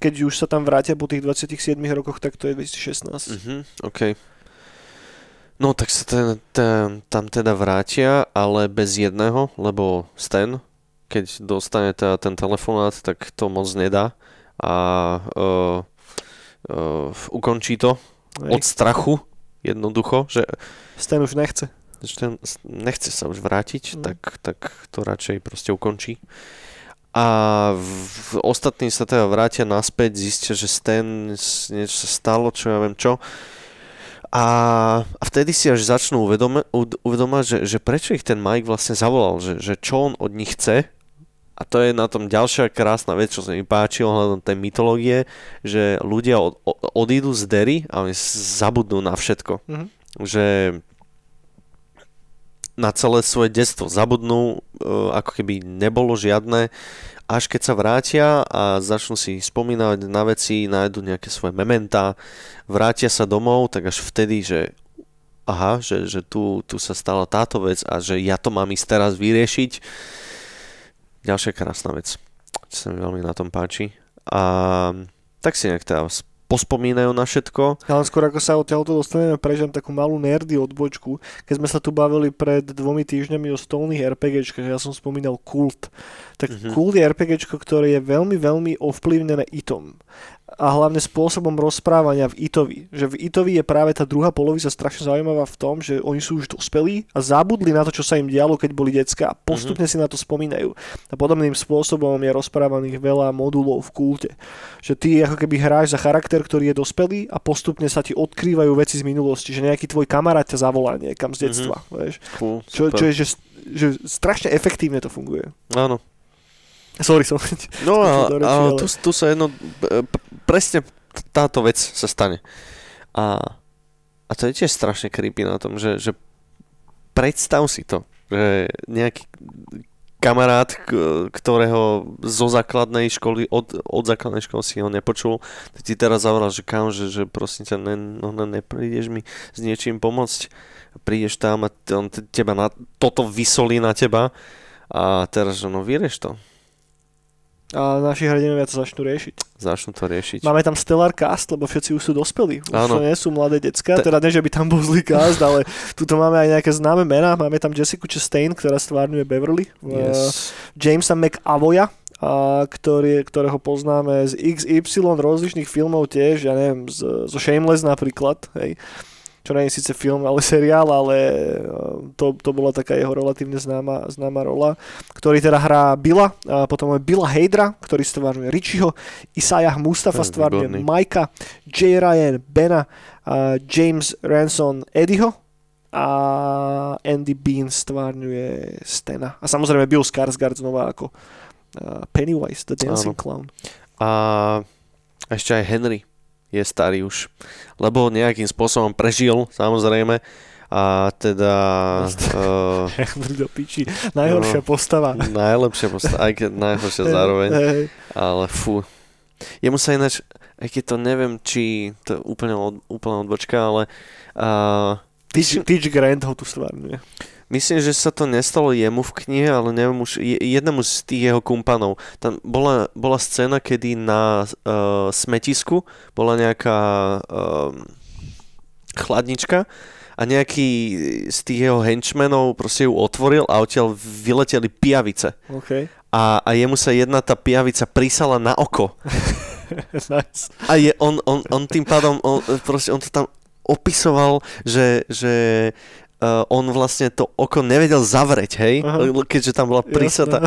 keď už sa tam vrátia po tých 27 rokoch, tak to je 2016. Uh-huh, OK. No tak sa ten, ten, tam teda vrátia, ale bez jedného, lebo Stan, keď dostane teda ten telefonát, tak to moc nedá. A uh, uh, ukončí to Hej. od strachu jednoducho, že Stan už nechce. Že ten nechce sa už vrátiť, mm. tak, tak to radšej proste ukončí. A v, ostatní sa teda vrátia naspäť, zistia, že Stan niečo sa stalo, čo ja viem čo. A, a vtedy si až začnú uvedomať, že, že prečo ich ten Mike vlastne zavolal, že, že čo on od nich chce a to je na tom ďalšia krásna vec, čo sa mi páči ohľadom tej mytológie, že ľudia od, odídu z dery a oni zabudnú na všetko. Mm-hmm. Že na celé svoje detstvo zabudnú, e, ako keby nebolo žiadne, až keď sa vrátia a začnú si spomínať na veci, nájdu nejaké svoje mementá, vrátia sa domov, tak až vtedy, že aha, že, že tu, tu sa stala táto vec a že ja to mám ísť teraz vyriešiť Ďalšia krásna vec, čo sa mi veľmi na tom páči. A tak si nejak teda pospomínajú na všetko. Ja len skôr ako sa odtiaľto dostaneme, prežijem takú malú nerdy odbočku. Keď sme sa tu bavili pred dvomi týždňami o stolných RPGčkách, ja som spomínal Kult. Tak mm-hmm. Kult je RPGčko, ktoré je veľmi, veľmi ovplyvnené itom. A hlavne spôsobom rozprávania v Itovi. Že v Itovi je práve tá druhá polovica strašne zaujímavá v tom, že oni sú už dospelí a zabudli na to, čo sa im dialo, keď boli decka a postupne mm-hmm. si na to spomínajú. A podobným spôsobom je rozprávaných veľa modulov v kulte. Že ty ako keby hráš za charakter, ktorý je dospelý a postupne sa ti odkrývajú veci z minulosti. Že nejaký tvoj kamarát ťa zavolá niekam z detstva. Mm-hmm. Vieš? Cool, Čo, super. čo je, že, že strašne efektívne to funguje. Áno. Sorry, som... No a, reči, a ale- tu, tu sa jedno, p- presne táto vec sa stane. A, a to je tiež strašne creepy na tom, že, že predstav si to, že nejaký kamarát, ktorého zo základnej školy, od, od základnej školy si ho nepočul, tak ti teraz zavolal, že kam, že, že prosím ťa, ne, no, ne, neprídeš mi s niečím pomôcť. Prídeš tam a on te- teba na, toto vysolí na teba a teraz, že no vyrieš to. A naši hrdinovia to začnú riešiť. Začnú to riešiť. Máme tam stellar cast, lebo všetci už sú dospelí. Už Áno. to nie sú mladé decka, Te- teda nie, že by tam bol zlý cast, ale tuto máme aj nejaké známe mená. Máme tam Jessica Chastain, ktorá stvárňuje Beverly. Yes. Jamesa McAvoya, a ktorý, ktorého poznáme z XY rozličných filmov tiež, ja neviem, z, zo Shameless napríklad, hej. Čo nie je síce film, ale seriál, ale uh, to, to bola taká jeho relatívne známa, známa rola, ktorý teda hrá Billa, a potom máme Billa Hadra, ktorý stvárňuje Richieho, Isaiah Mustafa stvárňuje. Majka, J. Ryan Bena, a James Ranson Eddieho, a Andy Bean stvárňuje Stena. A samozrejme Bill Skarsgård znova ako Pennywise, the Dancing Áno. Clown. A ešte aj Henry je starý už, lebo nejakým spôsobom prežil, samozrejme. A teda... uh, do piči. Najhoršia No. postava. najlepšia postava, aj keď najhoršia zároveň. Ale fú. Jemu sa ináč, aj keď to neviem, či to je úplne, od, úplne odbočka, ale uh, Teach, Teach Grant ho tu stvárňuje. Myslím, že sa to nestalo jemu v knihe, ale neviem už, je- jednému z tých jeho kumpanov. Tam bola, bola scéna, kedy na uh, smetisku bola nejaká uh, chladnička a nejaký z tých jeho henchmenov proste ju otvoril a odtiaľ vyleteli pijavice. OK. A, a jemu sa jedna tá pijavica prísala na oko. nice. A je, on, on, on tým pádom, on, proste, on to tam opisoval, že, že uh, on vlastne to oko nevedel zavrieť, hej? Aha. Keďže tam bola prísata.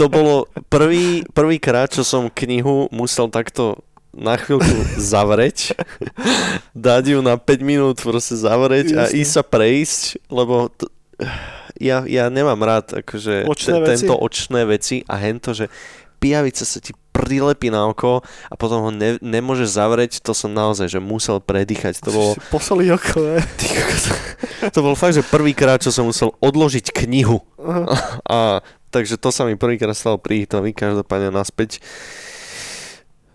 To bolo prvý, prvýkrát, čo som knihu musel takto na chvíľku zavrieť, dať ju na 5 minút proste zavrieť a ísť sa prejsť, lebo t- ja, ja nemám rád akože Očné te- veci? tento očné veci a hento, že pijavica sa ti prilepí na oko a potom ho ne, nemôžeš zavrieť, to som naozaj, že musel predýchať. To bolo, Posoli oko, ne? ty to bol fakt, že prvýkrát, čo som musel odložiť knihu. Aha. A takže to sa mi prvýkrát stalo pri Hitovi, každopádne naspäť.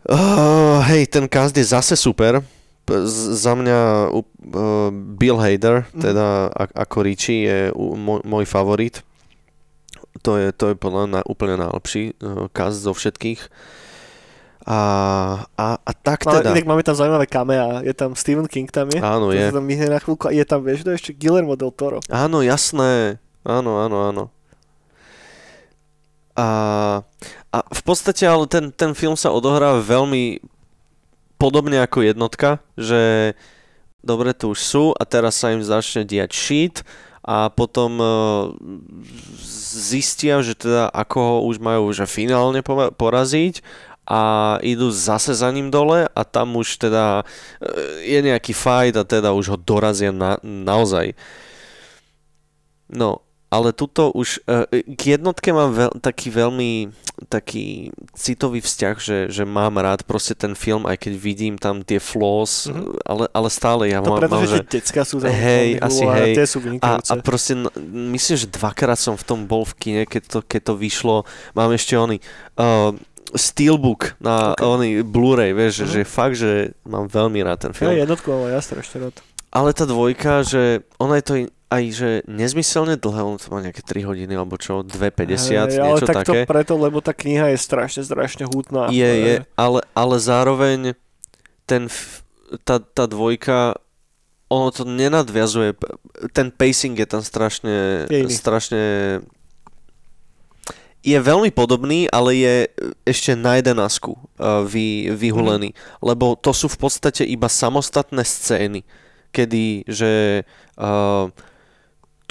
Uh, hej, ten cast je zase super. Z- za mňa uh, Bill Hader, Mhm. teda a- ako Richie, je môj, môj favorit. To je, to je podľa mňa úplne najlepší uh, cast zo všetkých. A, a, a tak Máme, teda. inak máme tam zaujímavé kamea. Je tam Stephen King tam je. Áno, je. tam na chvíľku. A je tam, vieš, je ešte Guillermo del Toro. Áno, jasné. Áno, áno, áno. A, a v podstate ale ten, ten film sa odohrá veľmi podobne ako jednotka, že dobre tu už sú a teraz sa im začne diať shit a potom uh, zistia, že teda ako ho už majú že finálne poraziť a idú zase za ním dole a tam už teda e, je nejaký fight a teda už ho dorazia na, naozaj. No, ale tuto už e, k jednotke mám veľ, taký veľmi taký citový vzťah, že, že mám rád proste ten film, aj keď vidím tam tie flaws, Mhm. ale, ale stále ja To mám, preto, mám že tie decka sú tam. Hej, asi a hej. Tie sú A, vynikajúce. a proste, no, myslím, že dvakrát som v tom bol v kine, keď to, keď to vyšlo. Mám ešte oný uh, Steelbook na Ok. okay. oný Blu-ray, vieš, Mhm. že, fakt, že mám veľmi rád ten film. Ja jednotku aj ja strašne rád. Ale tá dvojka, že ona je to i- aj že nezmyselne dlhé, on to má nejaké 3 hodiny alebo čo, 2,50, Hej, ale niečo tak to také. preto, lebo tá kniha je strašne, strašne hutná. Je, je, ale, ale zároveň ten, tá, tá dvojka, ono to nenadviazuje, ten pacing je tam strašne, Je iný. strašne je veľmi podobný, ale je ešte na jedenásku uh, vy, vyhulený, lebo to sú v podstate iba samostatné scény, kedy, že uh,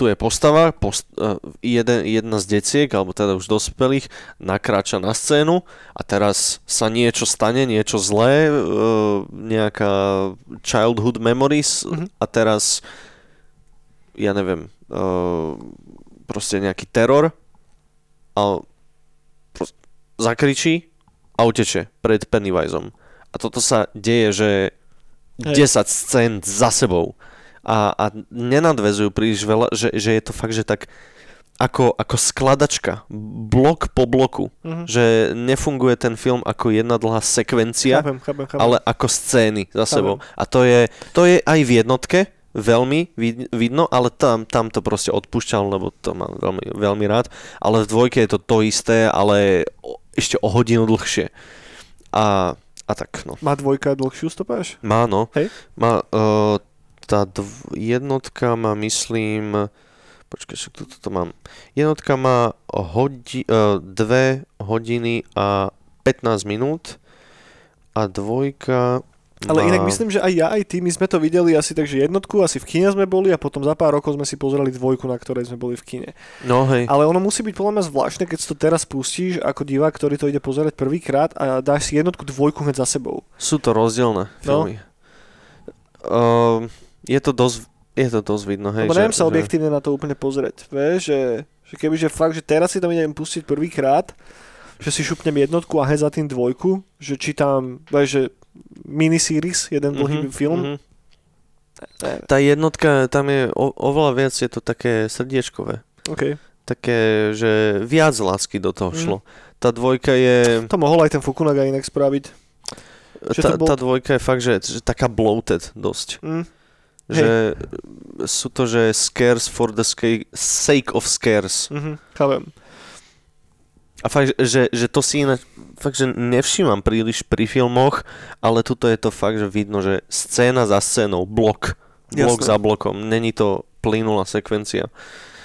tu je postava, post, uh, jeden, jedna z deciek, alebo teda už dospelých, nakráča na scénu a teraz sa niečo stane, niečo zlé, uh, nejaká childhood memories Mhm. a teraz ja neviem, uh, proste nejaký teror a zakričí a uteče pred Pennywiseom. A toto sa deje, že Hej. 10 scén za sebou a, a nenadvezujú príliš veľa, že, že je to fakt, že tak ako, ako skladačka, blok po bloku, Mhm. že nefunguje ten film ako jedna dlhá sekvencia, Chápem, chápem, chápem. ale ako scény za Chápem. sebou. A to je, to je aj v jednotke veľmi vid- vidno, ale tam, tam to proste odpúšťam, lebo to mám veľmi, veľmi rád. Ale v dvojke je to to isté, ale o, ešte o hodinu dlhšie. A, a tak, no. Má dvojka dlhšiu stopáž? Má, no. Hej. Má, uh, tá dv- jednotka má, myslím... Počkaj, však toto to mám. Jednotka má hodi- uh, 2 hodiny a 15 minút a dvojka Ale má... inak myslím, že aj ja, aj ty, my sme to videli asi tak, že jednotku, asi v kine sme boli a potom za pár rokov sme si pozerali dvojku, na ktorej sme boli v kine. No hej, Ale ono musí byť podľa mňa zvláštne, keď si to teraz pustíš ako divák, ktorý to ide pozerať prvýkrát a dáš si jednotku, dvojku hneď za sebou. sú to rozdielne No. filmy. Uh, je to dosť je to dosť vidno, hej. Lebo neviem sa že, objektívne na to úplne pozrieť. Vieš, že, že keby, že fakt, že teraz si to idem pustiť prvýkrát, že si šupnem jednotku a hneď za tým dvojku, že čítam, vieš, že miniseries, jeden dlhý Mhm, film. mhm. Ne, Tá jednotka, tam je o, oveľa viac, je to také srdiečkové. OK. Také, že viac lásky do toho Mm. šlo. Tá dvojka je... To mohol aj ten Fukunaga inak spraviť. Že Tá, bol- tá dvojka je fakt, že, že taká bloated dosť. Mm. Že sú to, že scares for the sca- sake of scares. Mhm, chápem. A fakt, že, že to si ináč, fakt, že nevšímam príliš pri filmoch, ale tuto je to fakt, že vidno, že scéna za scénou, blok, blok Jasné. za blokom, není to plynulá sekvencia.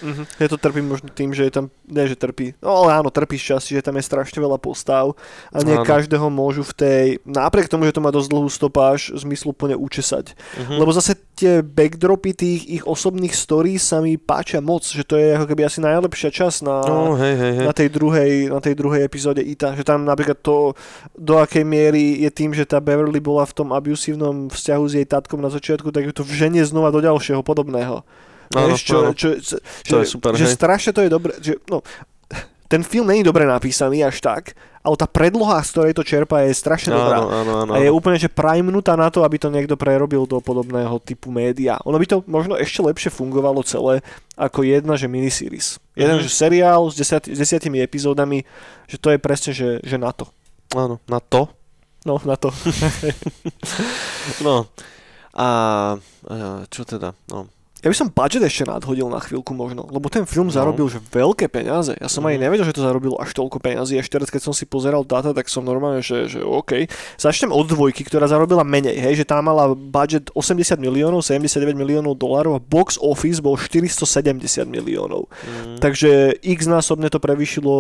Mhm. Ja to trpím možno tým, že je tam, nie že trpí, no ale áno, trpí šťastie, že tam je strašne veľa postav a nie Áno. každého môžu v tej, napriek tomu, že to má dosť dlhú stopáž, zmysluplne učesať. Mhm. Lebo zase tie backdropy tých ich osobných stories sa mi páčia moc, že to je ako keby asi najlepšia časť na, No, hej, hej, hej. na tej druhej, na tej druhej epizóde Ita, že tam napríklad to, do akej miery je tým, že tá Beverly bola v tom abusívnom vzťahu s jej tatkom na začiatku, tak ju to vženie znova do ďalšieho podobného. Áno, Vieš, čo, áno. čo, čo, To je super, že hej. strašne to je dobre, že, no, ten film není dobre napísaný až tak, ale tá predloha, z ktorej to čerpa, je strašne dobrá. Áno, áno, áno. A je úplne, že primenutá na to, aby to niekto prerobil do podobného typu média. Ono by to možno ešte lepšie fungovalo celé ako jedna, že miniseries. Jeden, Mhm. že seriál s, desiat, s desiatimi epizódami, že to je presne, že, že na to. áno, na to. No, na to. No. A čo teda? No. Ja by som budget ešte nadhodil na chvíľku možno, lebo ten film No. zarobil že veľké peniaze. Ja som ani Mhm. nevedel, že to zarobil až toľko peniazy. Ešte teraz, keď som si pozeral data, tak som normálne, že, že OK. Začnem od dvojky, ktorá zarobila menej, hej, že tá mala budget 80 miliónov, 79 miliónov dolárov a box office bol 470 miliónov. Mm. Takže x násobne to prevýšilo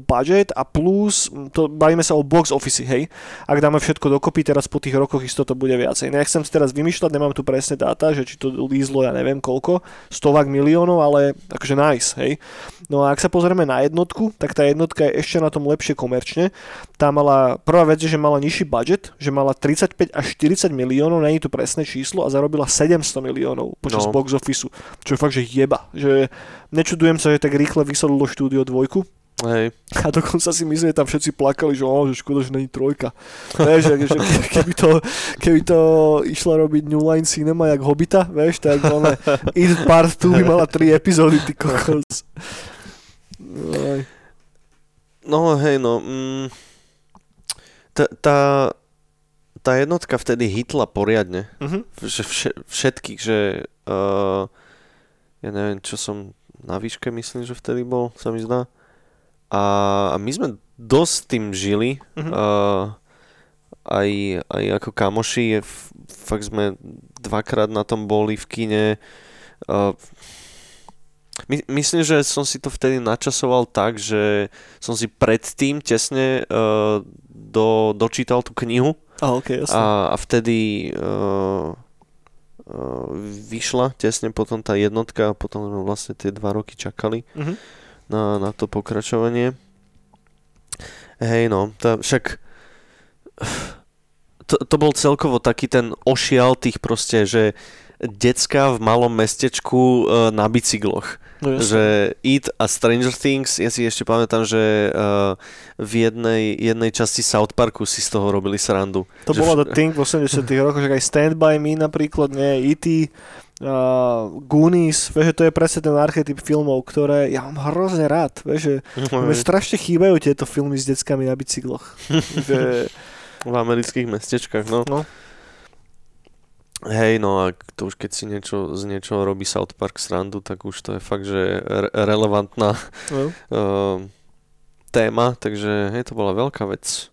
budget a plus, to bavíme sa o box office, hej. Ak dáme všetko dokopy, teraz po tých rokoch isto to bude viacej. Nechcem si teraz vymýšľať, nemám tu presné dáta, že či to lízlo, ja neviem koľko, stovák miliónov, ale akože nice, hej. No a ak sa pozrieme na jednotku, tak tá jednotka je ešte na tom lepšie komerčne. Tá mala, prvá vec je, že mala nižší budget, že mala 35 až 40 miliónov, není tu presné číslo a zarobila 700 miliónov počas No. box officeu, čo je fakt, že jeba. Že nečudujem sa, že tak rýchle vysadilo štúdio dvojku. Hej. A dokonca si myslím, že tam všetci plakali, že, oh, že škoda, že není trojka. Vieš, že, že ke- keby, to, keby to išla robiť New Line Cinema jak Hobita, vieš, tak ona It Part 2 by mala 3 epizódy, ty kokos. No hej, no. Mm, tá, tá, tá jednotka vtedy hitla poriadne. Mhm. Že vše, všetkých, že uh, ja neviem, čo som na výške myslím, že vtedy bol, sa mi zdá. A, my sme dosť tým žili. Mhm. Uh, aj, aj ako kamoši, je, fakt sme dvakrát na tom boli v kine. Uh, My, myslím, že som si to vtedy načasoval tak, že som si predtým tesne uh, do, dočítal tú knihu A, okay, jasne. a, a vtedy uh, uh, vyšla tesne potom tá jednotka a potom sme vlastne tie dva roky čakali Mhm. Na, na to pokračovanie. Hej no, tá, však to, to bol celkovo taký ten ošial tých proste, že decka v malom mestečku uh, na bicykloch. No, jasne. Že It a Stranger Things, ja si ešte pamätám, že uh, v jednej, jednej časti South Parku si z toho robili srandu. To že bola The Thing v 80 rokoch, že aj Stand By Me napríklad, nie, E.T., uh, Goonies, vieš, že to je presne ten archetyp filmov, ktoré ja mám hrozne rád, vieš, že mne strašne chýbajú tieto filmy s deckami na bicykloch. že, v amerických mestečkách, no. no, Hej, no a to už keď si niečo, z niečoho robí South Park srandu, tak už to je fakt, že re- relevantná no. uh, téma, takže hej, to bola veľká vec.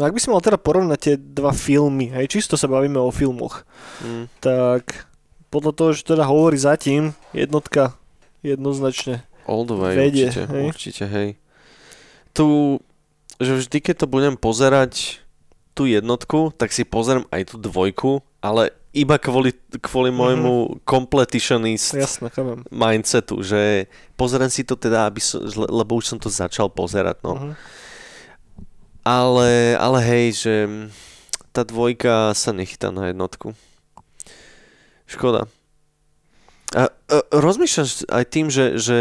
no ak by si mal teda porovnať tie dva filmy, hej, čisto sa bavíme o filmoch, Mm. tak podľa toho, že teda hovorí zatím, jednotka jednoznačne. All the way, Vedie, určite, hej. určite, hej. Tu, že vždy, keď to budem pozerať tú jednotku, tak si pozriem aj tú dvojku, ale iba kvôli, kvôli Mhm. môjmu completionist chápem. mindsetu, že pozriem si to teda, aby som, le- lebo už som to začal pozerať, no. Mhm. Ale, ale hej, že mm, tá dvojka sa nechytá na jednotku. Škoda. A, a rozmýšľaš aj tým, že, že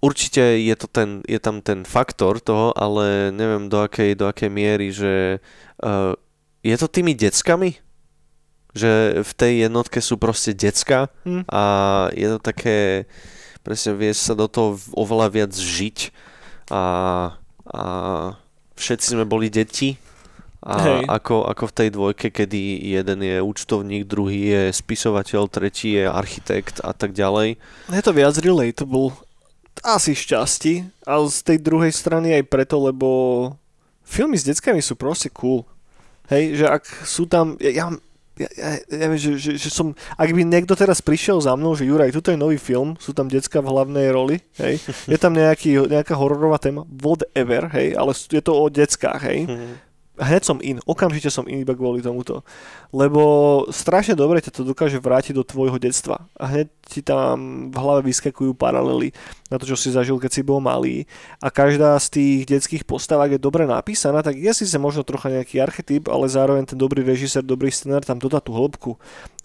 určite je, to ten, je tam ten faktor toho, ale neviem do akej, do akej miery, že uh, je to tými deckami? Že v tej jednotke sú proste decka Hm. a je to také, presne vieš sa do toho oveľa viac žiť a, a všetci sme boli deti a Hej. ako, ako v tej dvojke, kedy jeden je účtovník, druhý je spisovateľ, tretí je architekt a tak ďalej. Je to viac relatable. Asi šťastí, ale z tej druhej strany aj preto, lebo filmy s deckami sú proste cool. Hej, že ak sú tam... Ja, ja, ja, ja, ja že, že, že som... Ak by niekto teraz prišiel za mnou, že Juraj, tuto je nový film, sú tam decka v hlavnej roli, hej, je tam nejaký, nejaká hororová téma, whatever, hej, ale je to o deckách, hej, hneď som in, okamžite som in iba kvôli tomuto. Lebo strašne dobre ťa to dokáže vrátiť do tvojho detstva. A hneď ti tam v hlave vyskakujú paralely na to, čo si zažil, keď si bol malý. A každá z tých detských postav, ak je dobre napísaná, tak je síce možno trocha nejaký archetyp, ale zároveň ten dobrý režisér, dobrý scenár tam dodá tú hĺbku.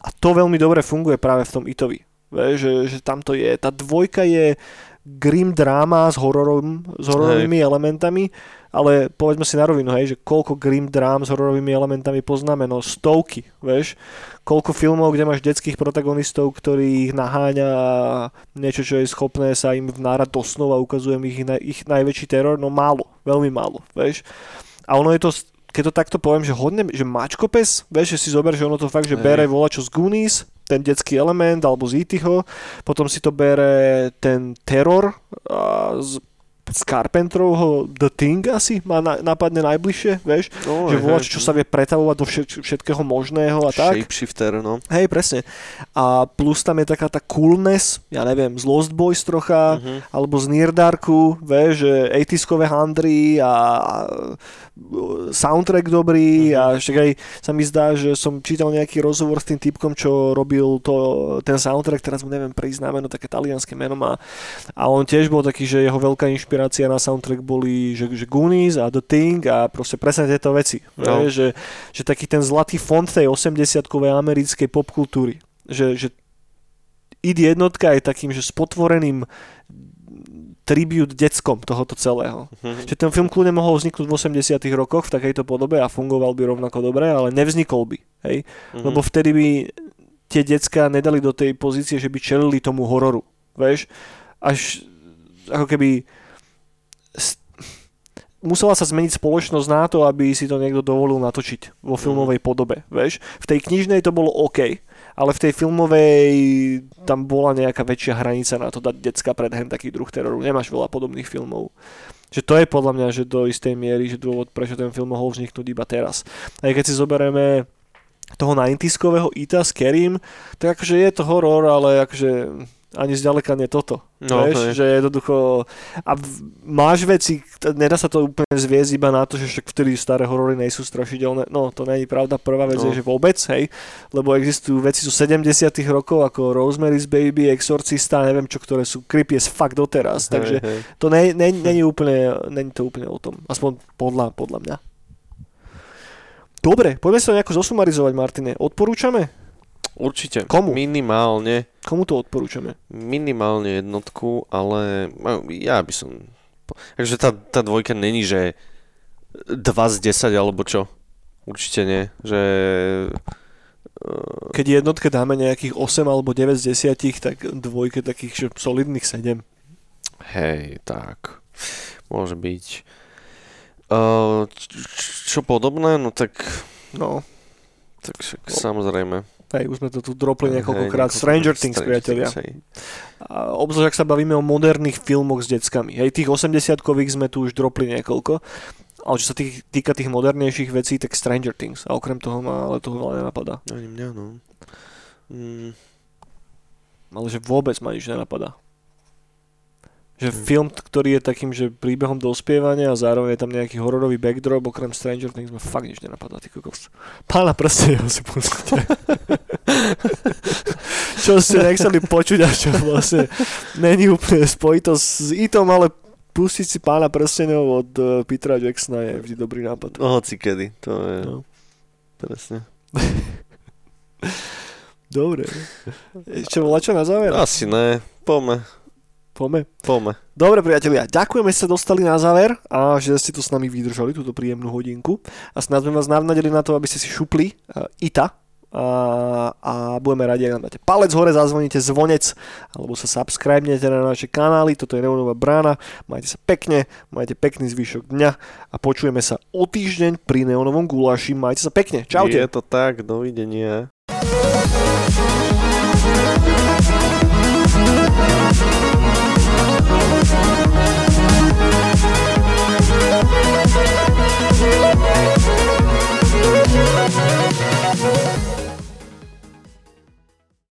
A to veľmi dobre funguje práve v tom Itovi. Vieš, že, že tam to je. Tá dvojka je grim dráma s, hororom, s hororovými elementami, ale povedzme si na rovinu, hej, že koľko grim drám s hororovými elementami poznáme, no stovky, vieš, koľko filmov, kde máš detských protagonistov, ktorých naháňa niečo, čo je schopné sa im vnárať do snov a ukazujem ich, na- ich najväčší teror, no málo, veľmi málo, vieš. A ono je to, keď to takto poviem, že hodne, že mačkopes, vieš, že si zober, že ono to fakt, že Hej. bere volačo z Goonies, ten detský element, alebo z E.T.ho, potom si to bere ten teror a z, z Carpentrovho The Thing asi ma na, napadne najbližšie, vieš, No, že volač, čo sa vie pretavovať do všet, všetkého možného a tak. Shapeshifter, no. Hej, presne. A plus tam je taká tá coolness, ja neviem, z Lost Boys trocha, Mhm. alebo z Near Darku, vieš, že 80 handry a soundtrack dobrý a však aj sa mi zdá, že som čítal nejaký rozhovor s tým typkom, čo robil to, ten soundtrack, teraz mu neviem prísť na meno, také talianské meno má a on tiež bol taký, že jeho veľká inšpirácia na soundtrack boli, že, že Goonies a The Thing a proste presne tieto veci, No. vieš, že, že taký ten zlatý fond tej 80-kovej americkej popkultúry, že, že id jednotka je takým, že spotvoreným tribute deckom tohoto celého. Mhm. Že ten film kľudne mohol vzniknúť v 80 rokoch v takejto podobe a fungoval by rovnako dobre, ale nevznikol by. Hej? Mhm. Lebo vtedy by tie decka nedali do tej pozície, že by čelili tomu hororu. Vieš? Až ako keby musela sa zmeniť spoločnosť na to, aby si to niekto dovolil natočiť vo filmovej podobe. Vieš? V tej knižnej to bolo OK, ale v tej filmovej tam bola nejaká väčšia hranica na to dať decka pred hen taký druh teroru. Nemáš veľa podobných filmov. Že to je podľa mňa, že do istej miery, že dôvod, prečo ten film mohol vzniknúť iba teraz. Aj keď si zoberieme toho 90 Ita s Kerim, tak akože je to horor, ale akože ani zďaleka nie toto. No, vieš, hej. že jednoducho... A máš veci, nedá sa to úplne zviesť iba na to, že však vtedy staré horory nejsú strašidelné. No, to není pravda. Prvá vec No. je, že vôbec, hej, lebo existujú veci zo 70 rokov, ako Rosemary's Baby, Exorcista, neviem čo, ktoré sú creepy as fuck doteraz. Takže Hej, hej. to ne, ne, není, úplne, není to úplne o tom. Aspoň podľa, podľa mňa. Dobre, poďme sa nejako zosumarizovať, Martine. Odporúčame? Určite. Komu? Minimálne, Komu to odporúčame? minimálne jednotku, ale no, ja by som... Takže tá, tá dvojka není, že 2 z 10 alebo čo. Určite nie. Že... eh, Keď jednotke dáme nejakých 8 alebo 9 z 10, tak dvojke takých že solidných 7. Hej, tak. Môže byť. Uh, čo podobné? No tak... No, však samozrejme. hej, už sme to tu dropli niekoľkokrát. niekoľko- Stranger Things, priatelia. hej. A obzvlášť, ak sa bavíme o moderných filmoch s deckami. Hej, tých 80-kových sme tu už dropli niekoľko. Ale čo sa tých, týka tých modernejších vecí, tak Stranger Things. A okrem toho ma ale toho veľa nenapadá. Ani mňa, no. Mm, Ale že vôbec ma nič nenapadá. Že Hmm. film, ktorý je takým, že príbehom dospievania a zároveň je tam nejaký hororový backdrop, okrem Stranger Things ma fakt nič nenapadá, ty kokos. Pána prsteného si pozrite. čo ste nechceli počuť a čo vlastne není úplne spojito s itom, ale pustiť si pána prstenov od uh, Petra Jacksona je vždy dobrý nápad. hoci kedy, to je No. presne. Dobre. Ešte volá čo na záver? Asi ne, poďme, Poďme. poďme. Dobre priatelia, ďakujeme, že ste dostali na záver a že ste tu s nami vydržali túto príjemnú hodinku. A snad sme vás navnadili na to, aby ste si šupli uh, ITA a, a budeme radi, ak nám dáte palec hore, zazvoníte zvonec alebo sa subscribnete na naše kanály, toto je Neonová brána, majte sa pekne, majte pekný zvyšok dňa a počujeme sa o týždeň pri Neonovom guláši, majte sa pekne, čaute. Je to tak, dovidenia.